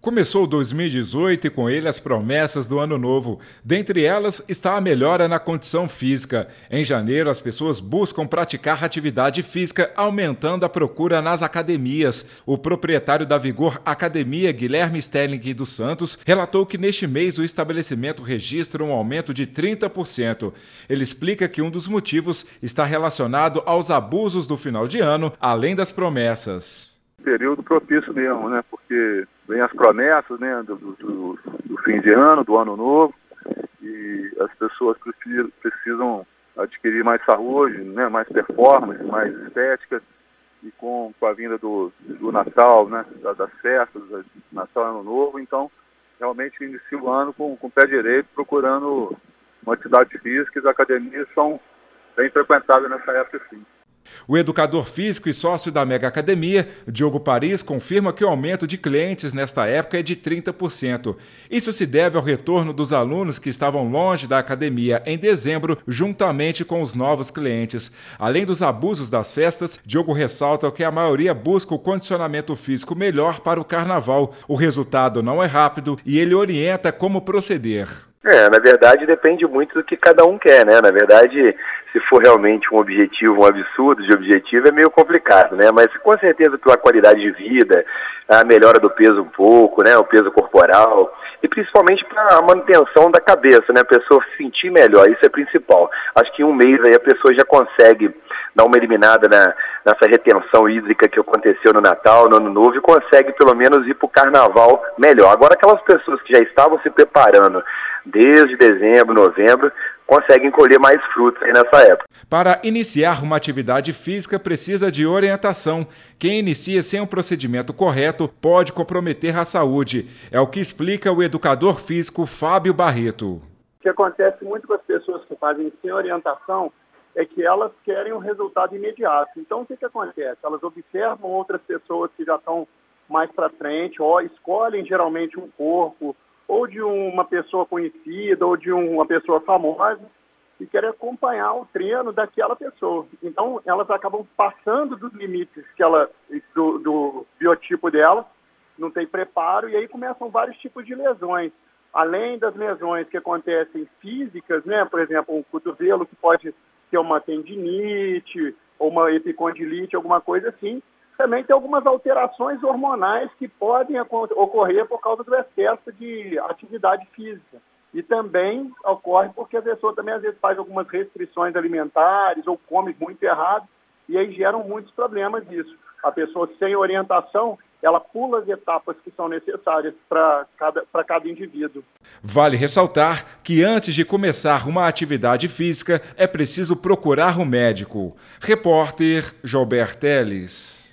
Começou 2018 e com ele as promessas do ano novo. Dentre elas está a melhora na condição física. Em janeiro, as pessoas buscam praticar atividade física, aumentando a procura nas academias. O proprietário da Vigor Academia, Guilherme Stelling dos Santos, relatou que neste mês o estabelecimento registra um aumento de 30%. Ele explica que um dos motivos está relacionado aos abusos do final de ano, além das promessas período propício mesmo, né? Porque vem as promessas, né? Do, do, do fim de ano, do ano novo, e as pessoas precisam, adquirir mais saúde, né? Mais performance, mais estética, e com, com a vinda do, do Natal, né? Das festas, Natal Ano Novo, então realmente inicia o ano com, com o pé direito, procurando uma atividade física, e as academias são bem frequentadas nessa época sim. O educador físico e sócio da Mega Academia, Diogo Paris, confirma que o aumento de clientes nesta época é de 30%. Isso se deve ao retorno dos alunos que estavam longe da academia em dezembro, juntamente com os novos clientes. Além dos abusos das festas, Diogo ressalta que a maioria busca o condicionamento físico melhor para o carnaval. O resultado não é rápido e ele orienta como proceder. É, na verdade depende muito do que cada um quer, né? Na verdade, se for realmente um objetivo, um absurdo de objetivo, é meio complicado, né? Mas com certeza pela qualidade de vida, a melhora do peso um pouco, né? O peso corporal e principalmente para a manutenção da cabeça, né? A pessoa se sentir melhor, isso é principal. Acho que em um mês aí a pessoa já consegue dar uma eliminada na, nessa retenção hídrica que aconteceu no Natal, no Ano Novo e consegue pelo menos ir para o Carnaval melhor. Agora aquelas pessoas que já estavam se preparando desde dezembro, novembro, conseguem colher mais frutos aí nessa época. Para iniciar uma atividade física precisa de orientação. Quem inicia sem um procedimento correto pode comprometer a saúde. É o que explica o educador físico Fábio Barreto. O que acontece muito com as pessoas que fazem sem orientação é que elas querem um resultado imediato. Então, o que, que acontece? Elas observam outras pessoas que já estão mais para frente, ou escolhem geralmente um corpo, ou de uma pessoa conhecida, ou de uma pessoa famosa, e querem acompanhar o treino daquela pessoa. Então, elas acabam passando dos limites que ela, do, do biotipo dela, não tem preparo, e aí começam vários tipos de lesões. Além das lesões que acontecem físicas, né? por exemplo, um cotovelo que pode ter uma tendinite, ou uma epicondilite, alguma coisa assim, também tem algumas alterações hormonais que podem ocorrer por causa do excesso de atividade física. E também ocorre porque a pessoa também às vezes faz algumas restrições alimentares ou come muito errado e aí geram muitos problemas disso. A pessoa sem orientação, ela pula as etapas que são necessárias para cada, cada indivíduo. Vale ressaltar que antes de começar uma atividade física é preciso procurar um médico. Repórter Gilbert Teles.